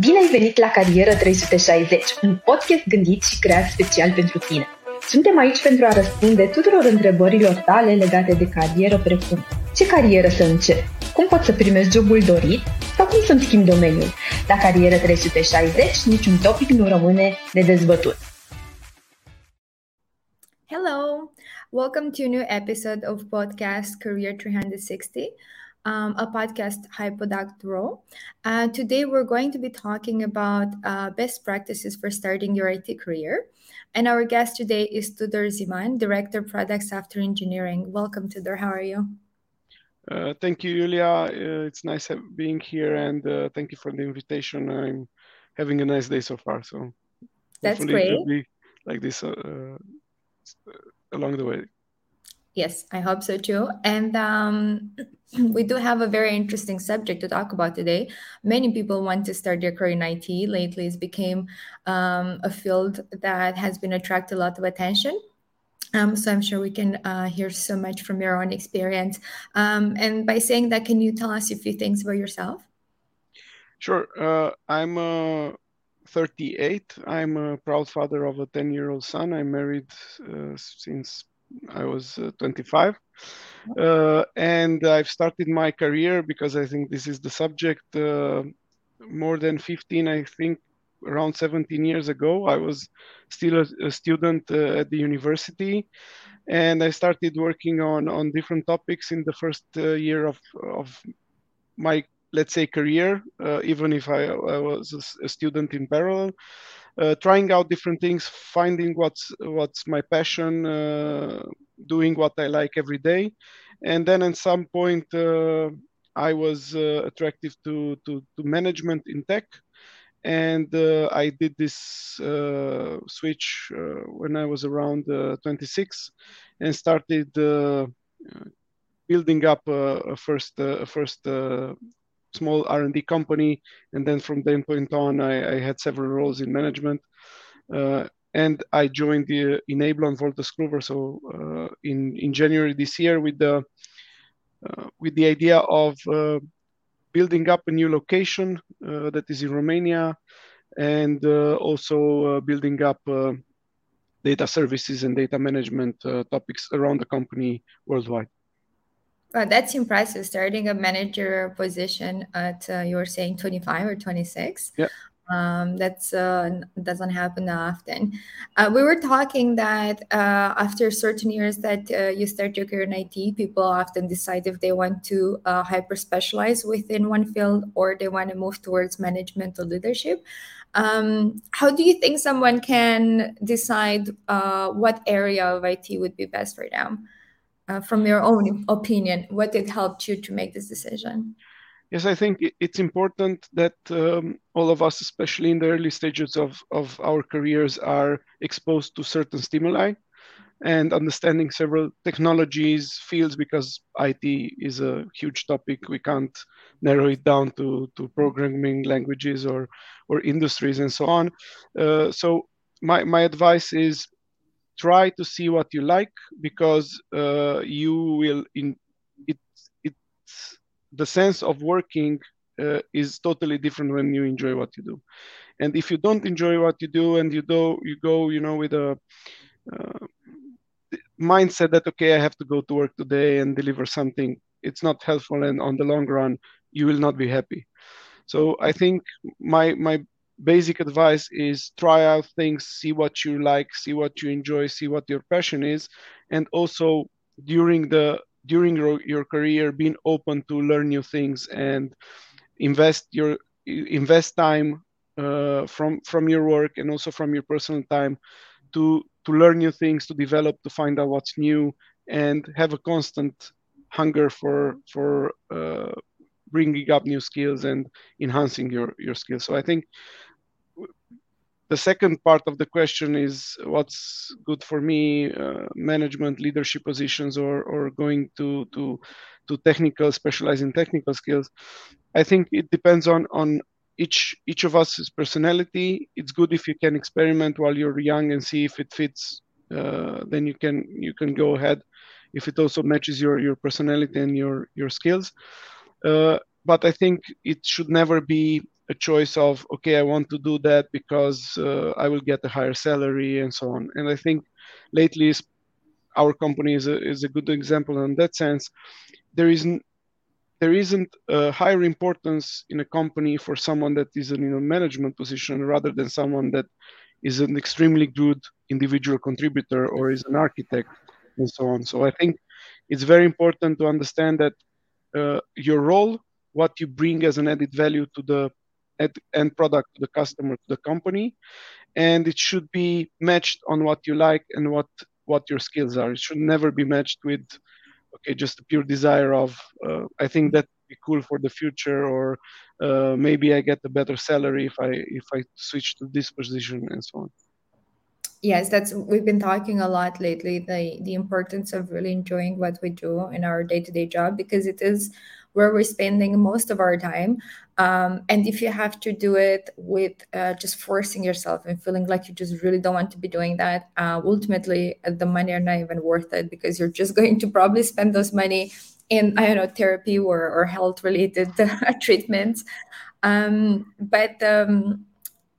Bine ai venit la Carieră 360, un podcast gândit și creat special pentru tine. Suntem aici pentru a răspunde tuturor întrebărilor tale legate de carieră, precum ce carieră să încep, cum pot să primești jobul dorit sau cum să-mi schimb domeniul. La Carieră 360 niciun topic nu rămâne de dezbătut. Hello, welcome to a new episode of podcast Career 360. Um, a podcast Raw. Uh, today, we're going to be talking about uh, best practices for starting your IT career. And our guest today is Tudor Ziman, Director Product Software Engineering. Welcome, Tudor. How are you? Uh, thank you, Julia. Uh, it's nice being here, and uh, thank you for the invitation. I'm having a nice day so far. So that's great. be like this uh, along the way. Yes, I hope so too. And um, we do have a very interesting subject to talk about today. Many people want to start their career in IT. Lately, it's became um, a field that has been attracting a lot of attention. Um, so I'm sure we can uh, hear so much from your own experience. Um, and by saying that, can you tell us a few things about yourself? Sure. Uh, I'm uh, 38. I'm a proud father of a 10 year old son. I'm married uh, since I was uh, 25. Uh, and I've started my career because I think this is the subject uh, more than 15, I think around 17 years ago. I was still a, a student uh, at the university and I started working on, on different topics in the first uh, year of, of my, let's say, career, uh, even if I, I was a, student in parallel uh, trying out different things, finding what's what's my passion, uh, doing what I like every day, and then at some point uh, I was uh, attractive to, to, to management in tech, and uh, I did this uh, switch when I was around 26, and started building up a first a first small R&D company, and then from that point on, I, I had several roles in management. Uh, and I joined the Enablon Wolters Kluwer. So uh, in in January this year, with the uh, with the idea of uh, building up a new location uh, that is in Romania, and also building up data services and data management topics around the company worldwide. Well, that's impressive. Starting a manager position at uh, you were saying 25 or 26. Yeah. Um, that's uh, doesn't happen often. Uh, we were talking that uh, after certain years that uh, you start your career in IT, people often decide if they want to uh, hyper specialize within one field or they want to move towards management or leadership. Um, how do you think someone can decide uh, what area of IT would be best for them? Uh, from your own opinion, what it helped you to make this decision? Yes, I think it's important that um, all of us, especially in the early stages of, of our careers, are exposed to certain stimuli and understanding several technologies, fields, because IT is a huge topic. We can't narrow it down to, to programming languages or, or industries and so on. Uh, so my, my advice is try to see what you like because uh, you will in it it's the sense of working uh, is totally different when you enjoy what you do. And if you don't enjoy what you do and you do you go you know with a uh, mindset that okay i have to go to work today and deliver something it's not helpful and on the long run you will not be happy. So i think my my basic advice is try out things, see what you like, see what you enjoy, see what your passion is, and also during the during your, your career being open to learn new things and invest your invest time uh, from from your work and also from your personal time to to learn new things to develop to find out what's new and have a constant hunger for for uh, bringing up new skills and enhancing your your skills. So i think the second part of the question is what's good for me uh, management leadership positions or or going to to to technical specialize in technical skills? I think it depends on on each each of us's personality. It's good if you can experiment while you're young and see if it fits uh, then you can you can go ahead if it also matches your your personality and your your skills. Uh, but i think it should never be a choice of okay i want to do that because uh, i will get a higher salary and so on. And i think lately our company is a, is a good example in that sense. There isn't there isn't a higher importance in a company for someone that is in a management position rather than someone that is an extremely good individual contributor or is an architect and so on. So i think it's very important to understand that uh, your role what you bring as an added value to the end product to the customer to the company and it should be matched on what you like and what what your skills are. It should never be matched with okay just a pure desire of uh, i think that be cool for the future or uh, maybe i get a better salary if i if i switch to this position and so on. Yes that's we've been talking a lot lately the the importance of really enjoying what we do in our day-to-day job because it is where we're spending most of our time. Um, and if you have to do it with uh, just forcing yourself and feeling like you just really don't want to be doing that, uh, ultimately uh, the money are not even worth it because you're just going to probably spend those money in I don't know therapy or, or health related treatments. Um, but um,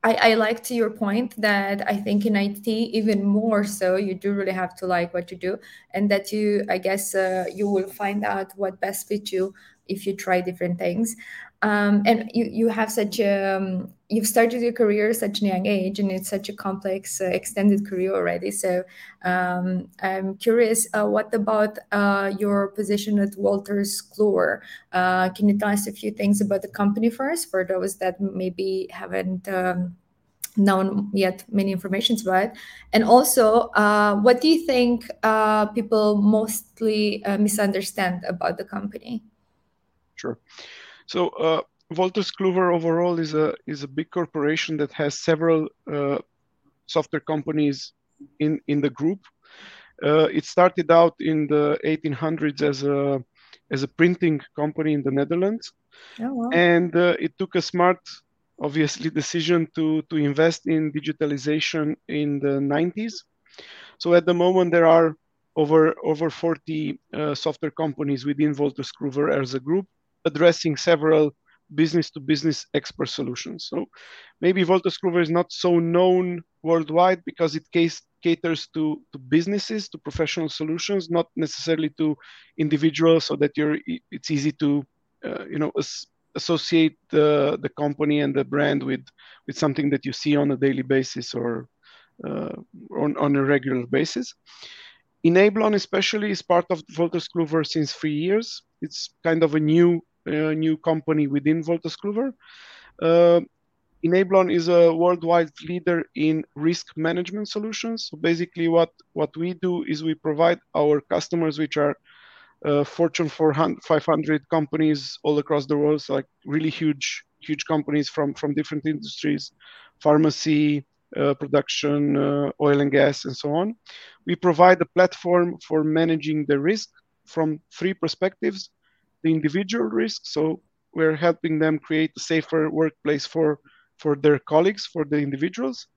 I, I, like to your point that I think in IT even more so you do really have to like what you do and that you I guess uh, you will find out what best fits you if you try different things. Um, and you, you have such a um, you've started your career at such a young age and it's such a complex uh, extended career already. So um, i'm curious uh, what about uh, your position at wolters kluwer? Uh, can you tell us a few things about the company first for those that maybe haven't um, known yet many informations about and also uh, what do you think uh, people mostly misunderstand about the company Sure. So uh, Wolters Kluwer overall is a is a big corporation that has several uh, software companies in in the group. Uh, it started out in the 1800s as a as a printing company in the Netherlands, oh, wow. and uh, it took a smart, obviously, decision to to invest in digitalization in the 90s. So at the moment there are over over 40 uh, software companies within Wolters Kluwer as a group addressing several business to business expert solutions. So maybe Wolters Kluwer is not so known worldwide because it caters to, to businesses, to professional solutions, not necessarily to individuals so that you're, it's easy to, uh, you know, as, associate the, the company and the brand with, with something that you see on a daily basis or uh, on, on a regular basis. Enablon especially is part of Wolters Kluwer since three years. It's kind of a new uh, new company within Wolters Kluwer. Uh, Enablon is a worldwide leader in risk management solutions. So basically, what what we do is we provide our customers, which are uh, Fortune 400, 500 companies all across the world, so like really huge huge companies from from different industries, pharmacy, uh, production, uh, oil and gas, and so on. We provide a platform for managing the risk from three perspectives the individual risk. So we're helping them create a safer workplace for, for their colleagues, for the individuals.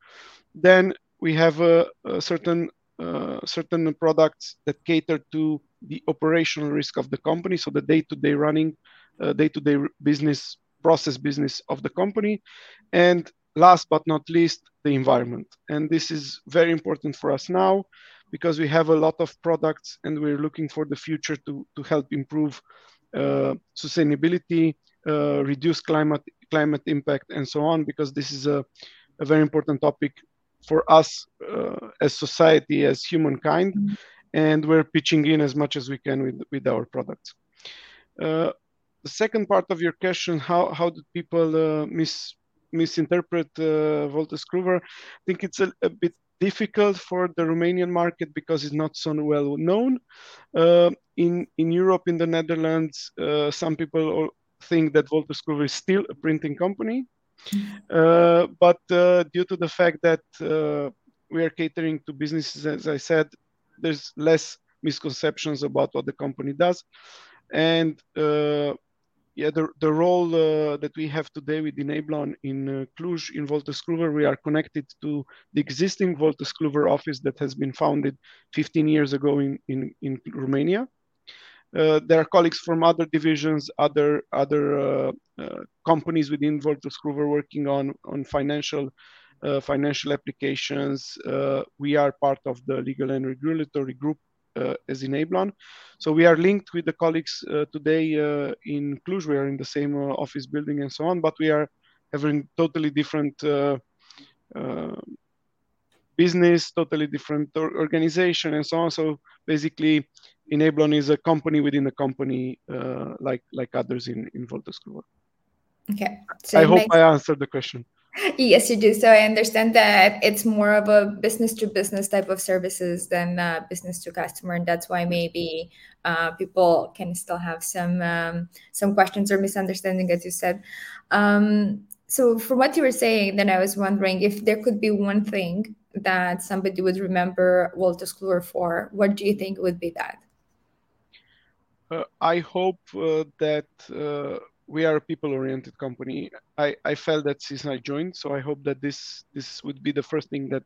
Then we have a, a certain uh, certain products that cater to the operational risk of the company, so the day-to-day running, uh, day-to-day business process business of the company, and last but not least, the environment. And this is very important for us now because we have a lot of products and we're looking for the future to, to help improve uh, sustainability, uh, reduce climate climate impact, and so on, because this is a, a very important topic for us uh, as society, as humankind, mm-hmm. and we're pitching in as much as we can with, with our products. Uh, the second part of your question, how, how did people uh, mis, misinterpret uh, Kluwer? I think it's a, a, bit difficult for the Romanian market because it's not so well known. Uh, in in Europe, in the Netherlands, uh, some people think that Wolters Kluwer is still a printing company, uh, but uh, due to the fact that uh, we are catering to businesses, as I said, there's less misconceptions about what the company does, and yeah, the, the role uh, that we have today with Enablon in uh, Cluj, in Wolters Kluwer, we are connected to the existing Wolters Kluwer office that has been founded 15 years ago in, in, in Romania. Uh, there are colleagues from other divisions, other other uh, uh, companies within Wolters Kluwer working on on financial uh, financial applications. We are part of the legal and regulatory group uh, as Enablon. So we are linked with the colleagues uh, today uh, in Cluj. We are in the same uh, office building and so on, but we are having totally different business, totally different organization, and so on. So basically, Enablon is a company within a company, uh, like like others in in Wolters Kluwer. Okay. So I hope makes... I answered the question. Yes, you do. So I understand that it's more of a business to business type of services than uh, business to customer, and that's why maybe uh, people can still have some um, some questions or misunderstanding, as you said. Um, so from what you were saying, then I was wondering if there could be one thing that somebody would remember Wolters Kluwer for. What do you think would be that? Uh, I hope uh, that uh, we are a people-oriented company. I, I felt that since I joined, so I hope that this this would be the first thing that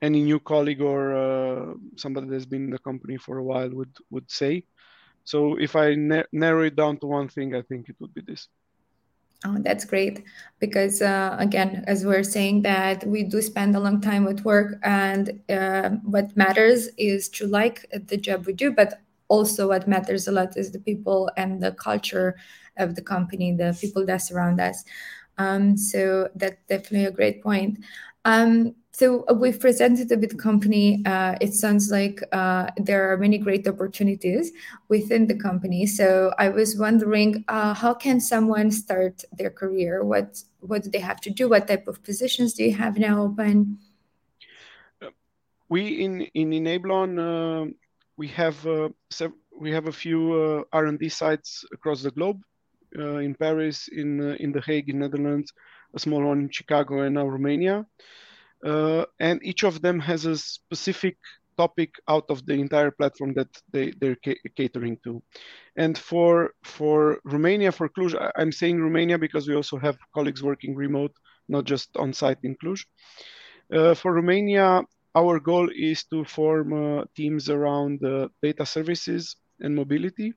any new colleague or uh, somebody that's been in the company for a while would would say. So if I na- narrow it down to one thing, I think it would be this. Oh, that's great because uh, again, as we're saying that we do spend a long time at work, and uh, what matters is to like the job we do, but also what matters a lot is the people and the culture of the company, the people that surround us. Um, so that's definitely a great point. Um, so uh, we've presented a bit the company. Uh, it sounds like uh, there are many great opportunities within the company. So I was wondering, uh, how can someone start their career? What what do they have to do? What type of positions do you have now open? We in in Enablon uh, we have uh, we have a few R and D sites across the globe. In Paris, in in The Hague, in Netherlands, a small one in Chicago, and now Romania. Uh, and each of them has a specific topic out of the entire platform that they they're ca- catering to. And for for romania for cluj i'm saying romania because we also have colleagues working remote not just on site in cluj. Uh, for romania our goal is to form uh, teams around uh, data services and mobility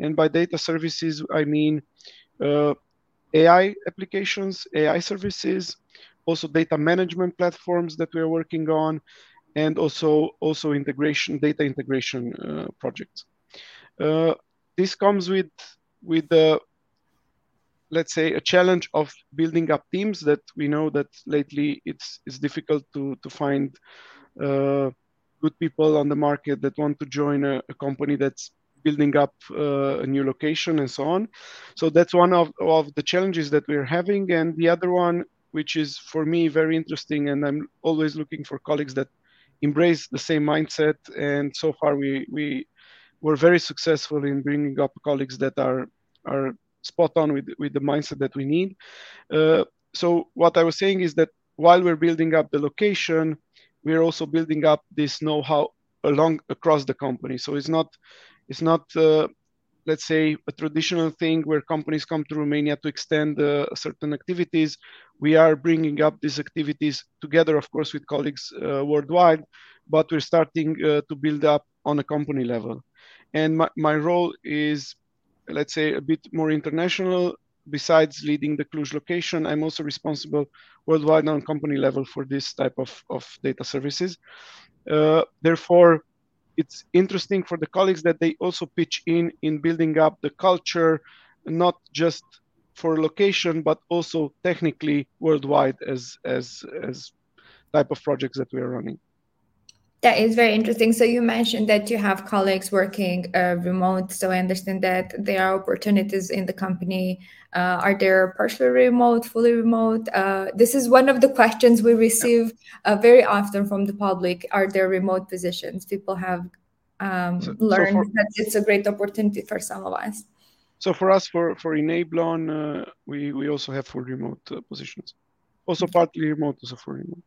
and by data services i mean uh, ai applications ai services also data management platforms that we're working on, and also also integration data integration uh, projects. Uh, this comes with with the let's say a challenge of building up teams that we know that lately it's it's difficult to to find uh, good people on the market that want to join a, a company that's building up uh, a new location and so on so that's one of, of the challenges that we're having and the other one which is for me very interesting. And I'm always looking for colleagues that embrace the same mindset. And so far, we we were very successful in bringing up colleagues that are are spot on with with the mindset that we need. Uh, so what I was saying is that while we're building up the location, we're also building up this know-how along across the company. So it's not it's not uh, let's say a traditional thing where companies come to Romania to extend uh, certain activities. We are bringing up these activities together, of course, with colleagues uh, worldwide, but we're starting uh, to build up on a company level. And my, my role is, let's say, a bit more international. Besides leading the Cluj location, I'm also responsible worldwide on company level for this type of, of data services. Uh, therefore, it's interesting for the colleagues that they also pitch in in building up the culture, not just for location, but also technically worldwide as as as type of projects that we are running. That is very interesting. So you mentioned that you have colleagues working uh, remote. So I understand that there are opportunities in the company. Uh, are there partially remote, fully remote? Uh, this is one of the questions we receive uh, very often from the public. Are there remote positions? People have um, so, learned so for, that it's a great opportunity for some of us. So for us, for for Enablon, uh, we we also have full remote uh, positions. Also partly remote, also full remote.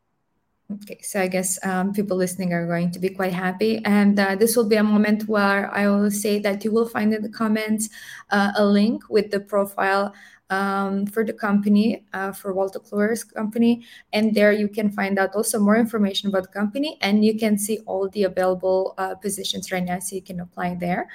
Okay, so I guess um, people listening are going to be quite happy. And uh, this will be a moment where I will say that you will find in the comments uh, a link with the profile um, for the company, uh, for Wolters Kluwer's company. And there you can find out also more information about the company and you can see all the available uh, positions right now, so you can apply there.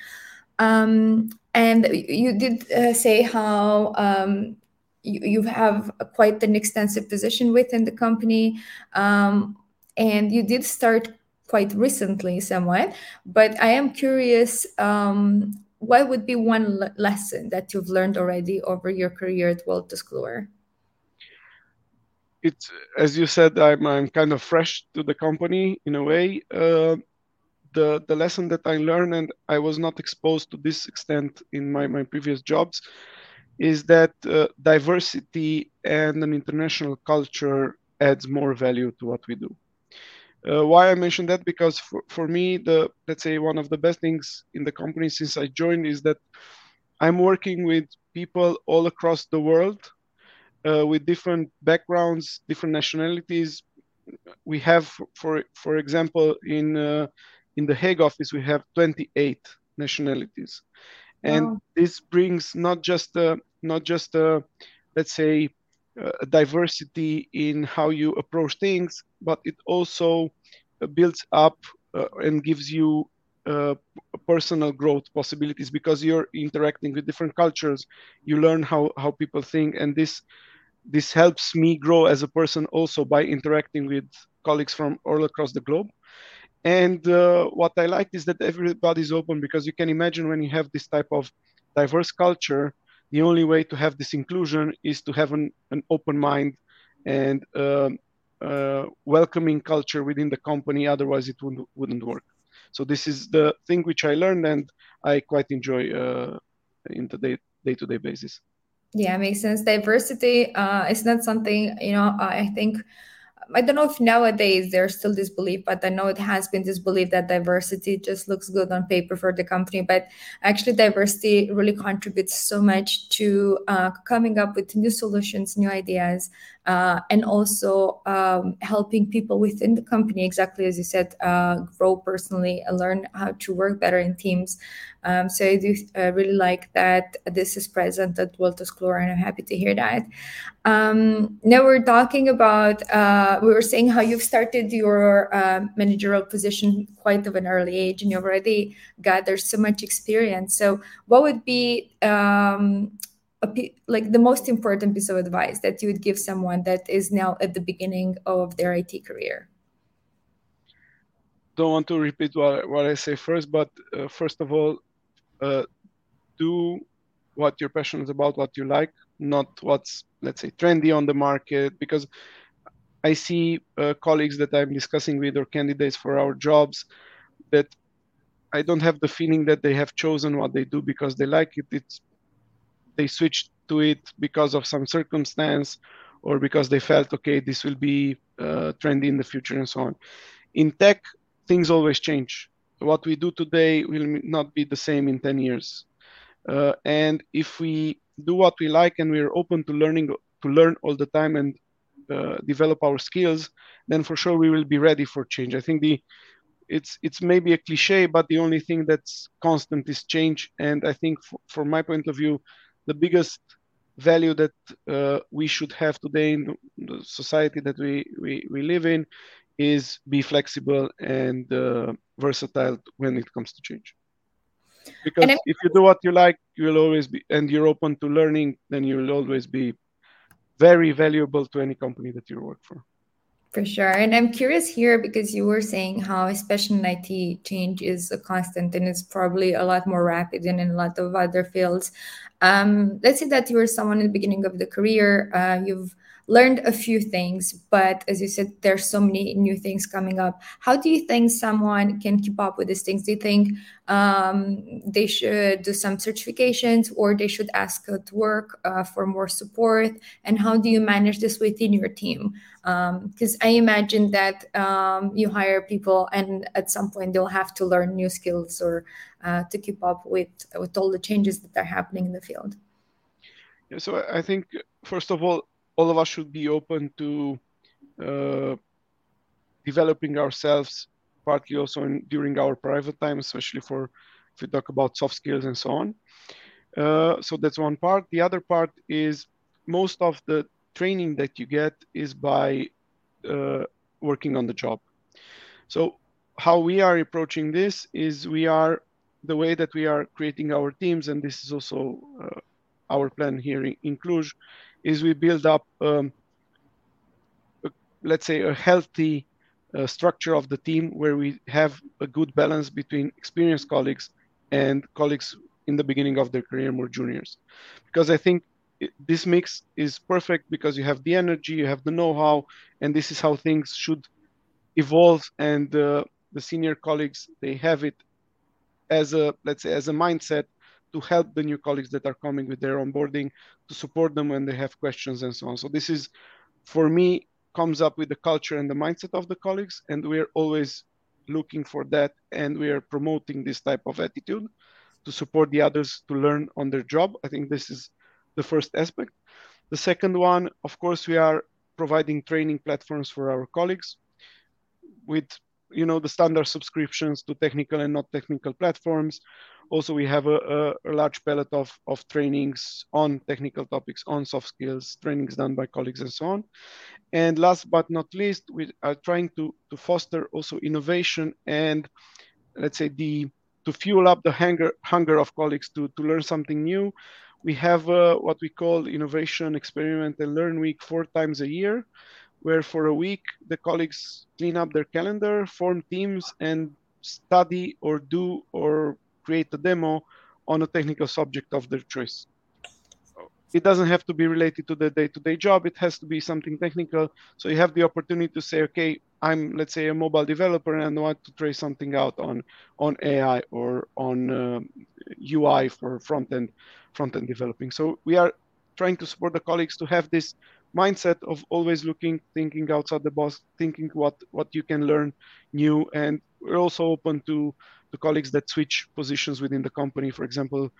Um, and you did uh, say how um, you, you have quite an extensive position within the company. Um, and you did start quite recently, somewhat. But I am curious um, what would be one le- lesson that you've learned already over your career at Wolters Kluwer? It's as you said, I'm I'm kind of fresh to the company in a way. Uh, the the lesson that I learned and I was not exposed to this extent in my my previous jobs is that uh, diversity and an international culture adds more value to what we do. Uh, why I mention that because for, for me the let's say one of the best things in the company since I joined is that I'm working with people all across the world uh, with different backgrounds, different nationalities. We have, for for example, in uh, in the Hague office, we have 28 nationalities, and wow. this brings not just a, not just a, let's say a diversity in how you approach things, but it also builds up uh, and gives you uh, personal growth possibilities because you're interacting with different cultures. You learn how how people think, and this this helps me grow as a person also by interacting with colleagues from all across the globe. And uh, what I like is that everybody's open because you can imagine when you have this type of diverse culture, the only way to have this inclusion is to have an, an open mind and uh, uh, welcoming culture within the company. Otherwise, it wouldn't, wouldn't work. So this is the thing which I learned and I quite enjoy uh, in the day day to day basis. Yeah, makes sense. Diversity uh, is not something you know. I think I don't know if nowadays there's still this belief, but I know it has been this belief that diversity just looks good on paper for the company. But actually, diversity really contributes so much to uh, coming up with new solutions, new ideas, uh, and also um, helping people within the company, exactly as you said, uh, grow personally and learn how to work better in teams. Um, so I do uh, really like that this is present at Wolters Kluwer, and I'm happy to hear that. Um, now we're talking about, uh, we were saying how you've started your uh, managerial position quite of an early age and you already gathered so much experience. So what would be um, like the most important piece of advice that you would give someone that is now at the beginning of their IT career? Don't want to repeat what, what I say first, but uh, first of all, uh, do what you're passionate about, what you like, not what's let's say trendy on the market. Because I see uh, colleagues that I'm discussing with or candidates for our jobs that I don't have the feeling that they have chosen what they do because they like it. It's they switched to it because of some circumstance or because they felt okay this will be uh, trendy in the future and so on. In tech things always change. What we do today will not be the same in 10 years. Uh, and if we do what we like and we're open to learning to learn all the time and uh, develop our skills then for sure we will be ready for change. I think the it's it's maybe a cliche but the only thing that's constant is change. And i think f- from my point of view the biggest value that uh, we should have today in the society that we, we, we live in is be flexible and uh, versatile when it comes to change. Because if you do what you like you will always be and you're open to learning then you will always be very valuable to any company that you work for for sure. And I'm curious here because you were saying how, especially in IT, change is a constant and it's probably a lot more rapid than in a lot of other fields. Um, let's say that you were someone in the beginning of the career, uh, you've learned a few things, but as you said, there's so many new things coming up. How do you think someone can keep up with these things? Do you think um, they should do some certifications or they should ask at work uh, for more support? And how do you manage this within your team? Because um, I imagine that um, you hire people and at some point they'll have to learn new skills or uh, to keep up with, with all the changes that are happening in the field. So I think, first of all, all of us should be open to uh, developing ourselves partly also in, during our private time especially for if we talk about soft skills and so on. Uh, so that's one part. The other part is most of the training that you get is by uh, working on the job. So how we are approaching this is we are the way that we are creating our teams, and this is also uh, our plan here in, in Cluj, is we build up, um, let's say, a healthy uh, structure of the team where we have a good balance between experienced colleagues and colleagues in the beginning of their career, more juniors. Because I think this mix is perfect because you have the energy, you have the know-how, and this is how things should evolve. And uh, the senior colleagues they have it as a let's say as a mindset to help the new colleagues that are coming with their onboarding to support them when they have questions and so on. So this is for me comes up with the culture and the mindset of the colleagues and we're always looking for that and we are promoting this type of attitude to support the others to learn on their job. I think this is the first aspect. The second one of course we are providing training platforms for our colleagues with you know the standard subscriptions to technical and not technical platforms. Also we have a, a, large palette of, of trainings on technical topics on soft skills trainings done by colleagues and so on. And last but not least we are trying to to foster also innovation and let's say the to fuel up the hunger hunger of colleagues to to learn something new. We have uh, what we call innovation experiment and learn week four times a year where for a week the colleagues clean up their calendar, form teams, and study or do or create a demo on a technical subject of their choice. It doesn't have to be related to the day-to-day job. It has to be something technical. So you have the opportunity to say, okay, I'm let's say a mobile developer and I want to try something out on on AI or on uh, UI for front end front end developing. So we are trying to support the colleagues to have this mindset of always looking, thinking outside the box, thinking what what you can learn new, and we're also open to the colleagues that switch positions within the company. For example,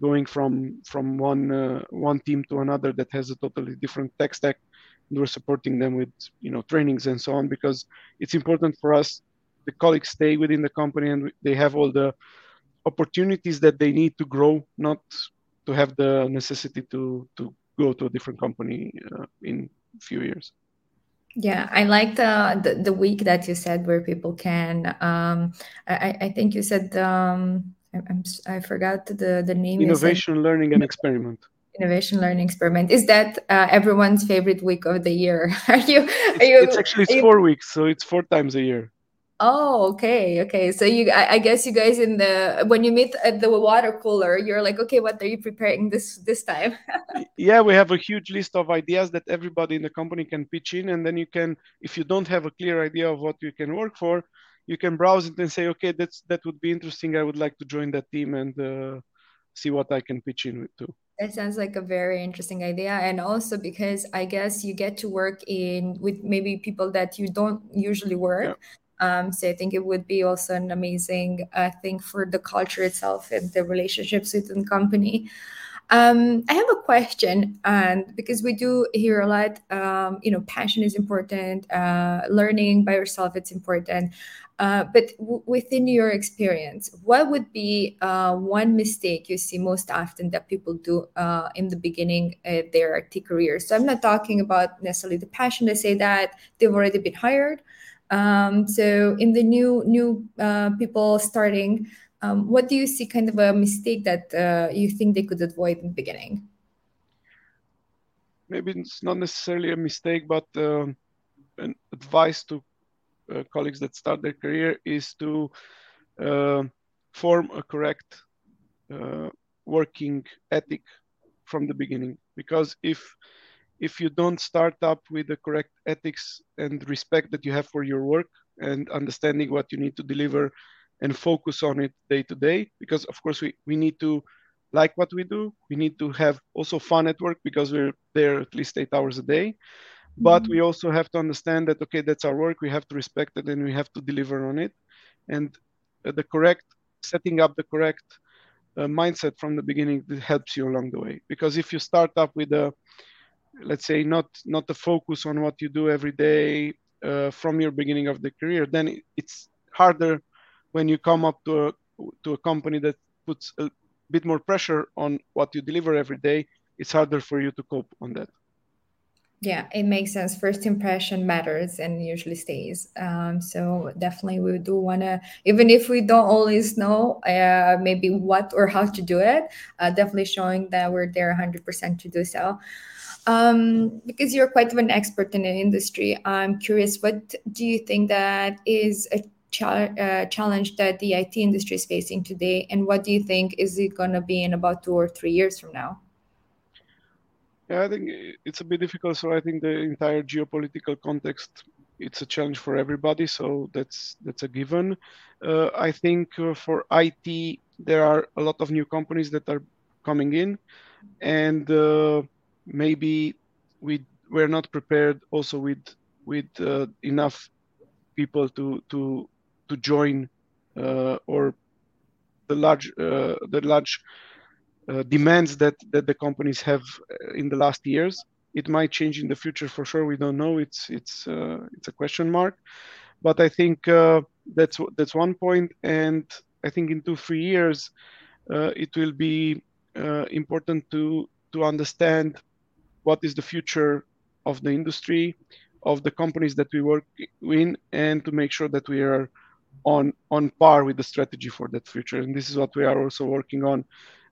going from from one uh, one team to another that has a totally different tech stack, and we're supporting them with you know trainings and so on because it's important for us the colleagues stay within the company and they have all the opportunities that they need to grow, not to have the necessity to to go to a different company uh, in a few years. Yeah, I like the, the, the week that you said where people can. Um, I I think you said um, I, I'm I forgot the the name. Innovation, learning, and experiment. Innovation, learning, experiment. Is that uh, everyone's favorite week of the year? Are you? Are it's, you? It's actually it's four weeks, so it's four times a year. Oh, okay, okay. So you, I, I, guess you guys in the when you meet at the water cooler, you're like, okay, what are you preparing this this time? yeah, we have a huge list of ideas that everybody in the company can pitch in, and then you can, if you don't have a clear idea of what you can work for, you can browse it and say, okay, that's that would be interesting. I would like to join that team and uh, see what I can pitch in with too. That sounds like a very interesting idea, and also because I guess you get to work in with maybe people that you don't usually work. Yeah um, so I think it would be also an amazing uh, thing for the culture itself and the relationships within the company. Um, I have a question, and because we do hear a lot, um, you know, passion is important, uh, learning by yourself it's important. Uh, but w- within your experience, what would be uh, one mistake you see most often that people do uh, in the beginning of their IT career? So I'm not talking about necessarily the passion. They say that they've already been hired, um, so in the new new uh, people starting, um, what do you see kind of a mistake that uh, you think they could avoid in the beginning? Maybe it's not necessarily a mistake, but um, an advice to uh, colleagues that start their career is to uh, form a correct uh, working ethic from the beginning. Because if if you don't start up with the correct ethics and respect that you have for your work and understanding what you need to deliver and focus on it day to day because of course we, we need to like what we do. We need to have also fun at work because we're there at least eight hours a day. But mm-hmm. we also have to understand that okay that's our work. We have to respect it and we have to deliver on it. And uh, the correct setting up the correct uh, mindset from the beginning helps you along the way. Because if you start up with a let's say not not the focus on what you do every day uh, from your beginning of the career then it's harder when you come up to a to a company that puts a bit more pressure on what you deliver every day. It's harder for you to cope on that yeah it makes sense. First impression matters and usually stays. Um, so definitely we do want to even if we don't always know uh, maybe what or how to do it uh, definitely showing that we're there 100% to do so. Um, because you're quite of an expert in the industry i'm curious what do you think that is a uh, challenge that the it industry is facing today? And what do you think is it going to be in about two or three years from now yeah, I think it's a bit difficult. So I think the entire geopolitical context it's a challenge for everybody. So that's that's a given. Uh, I think uh, for IT there are a lot of new companies that are coming in, and uh, maybe we we're not prepared also with with uh, enough people to to to join uh, or the large uh, the large demands that that the companies have uh, in the last years. It might change in the future for sure. We don't know. It's it's uh, it's a question mark, but I think that's that's one point. And I think in two three years, it will be important to to understand what is the future of the industry, of the companies that we work in, and to make sure that we are on on par with the strategy for that future. And this is what we are also working on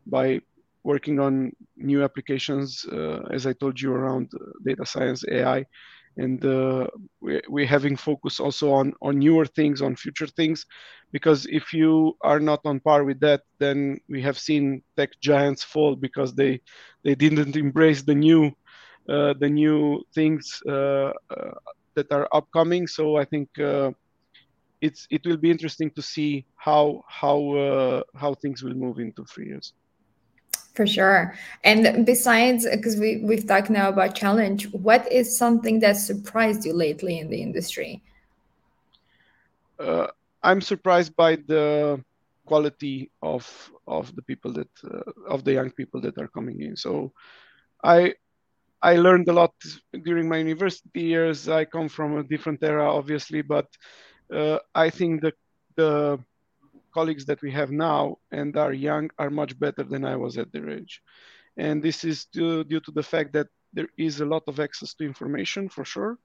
by working on new applications, uh, as I told you, around uh, data science, AI, and uh, we're, we're having focus also on on newer things, on future things, because if you are not on par with that, then we have seen tech giants fall because they they didn't embrace the new uh, the new things uh, uh, that are upcoming. So I think it's it will be interesting to see how how how things will move into three years. For sure. And besides, because we, we've talked now about challenge, what is something that surprised you lately in the industry? Uh, I'm surprised by the quality of of the people that uh, of the young people that are coming in. So I I learned a lot during my university years. I come from a different era, obviously, but uh, I think the the colleagues that we have now and are young are much better than I was at their age. And this is due, due to the fact that there is a lot of access to information for sure.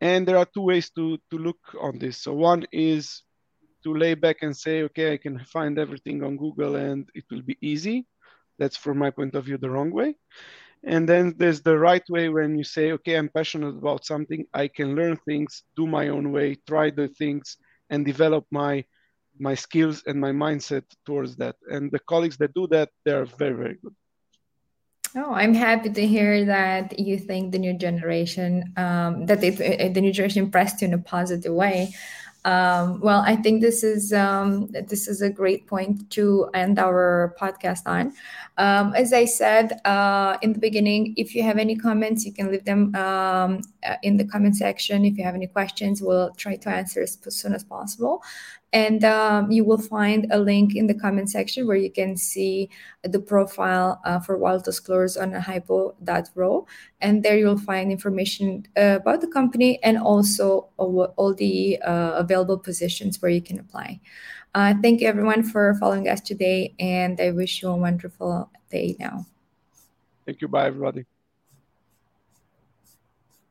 And there are two ways to, to look on this. So one is to lay back and say, okay, I can find everything on Google and it will be easy. That's from my point of view the wrong way. And then there's the right way when you say, okay, I'm passionate about something, I can learn things, do my own way, try the things, and develop my my skills and my mindset towards that. And the colleagues that do that, they're very, very good. Oh, I'm happy to hear that you think the new generation, um, that it, the new generation impressed you in a positive way. Um, well, I think this is um, this is a great point to end our podcast on. Um, as I said uh, in the beginning, if you have any comments, you can leave them um, uh, in the comment section. If you have any questions, we'll try to answer as soon as possible. And um, you will find a link in the comment section where you can see the profile uh, for Wolters Kluwer's on hipo.ro. And there you'll find information uh, about the company and also all, all the uh, available positions where you can apply. Uh, thank you everyone for following us today, and I wish you a wonderful day now. Thank you. Bye, everybody.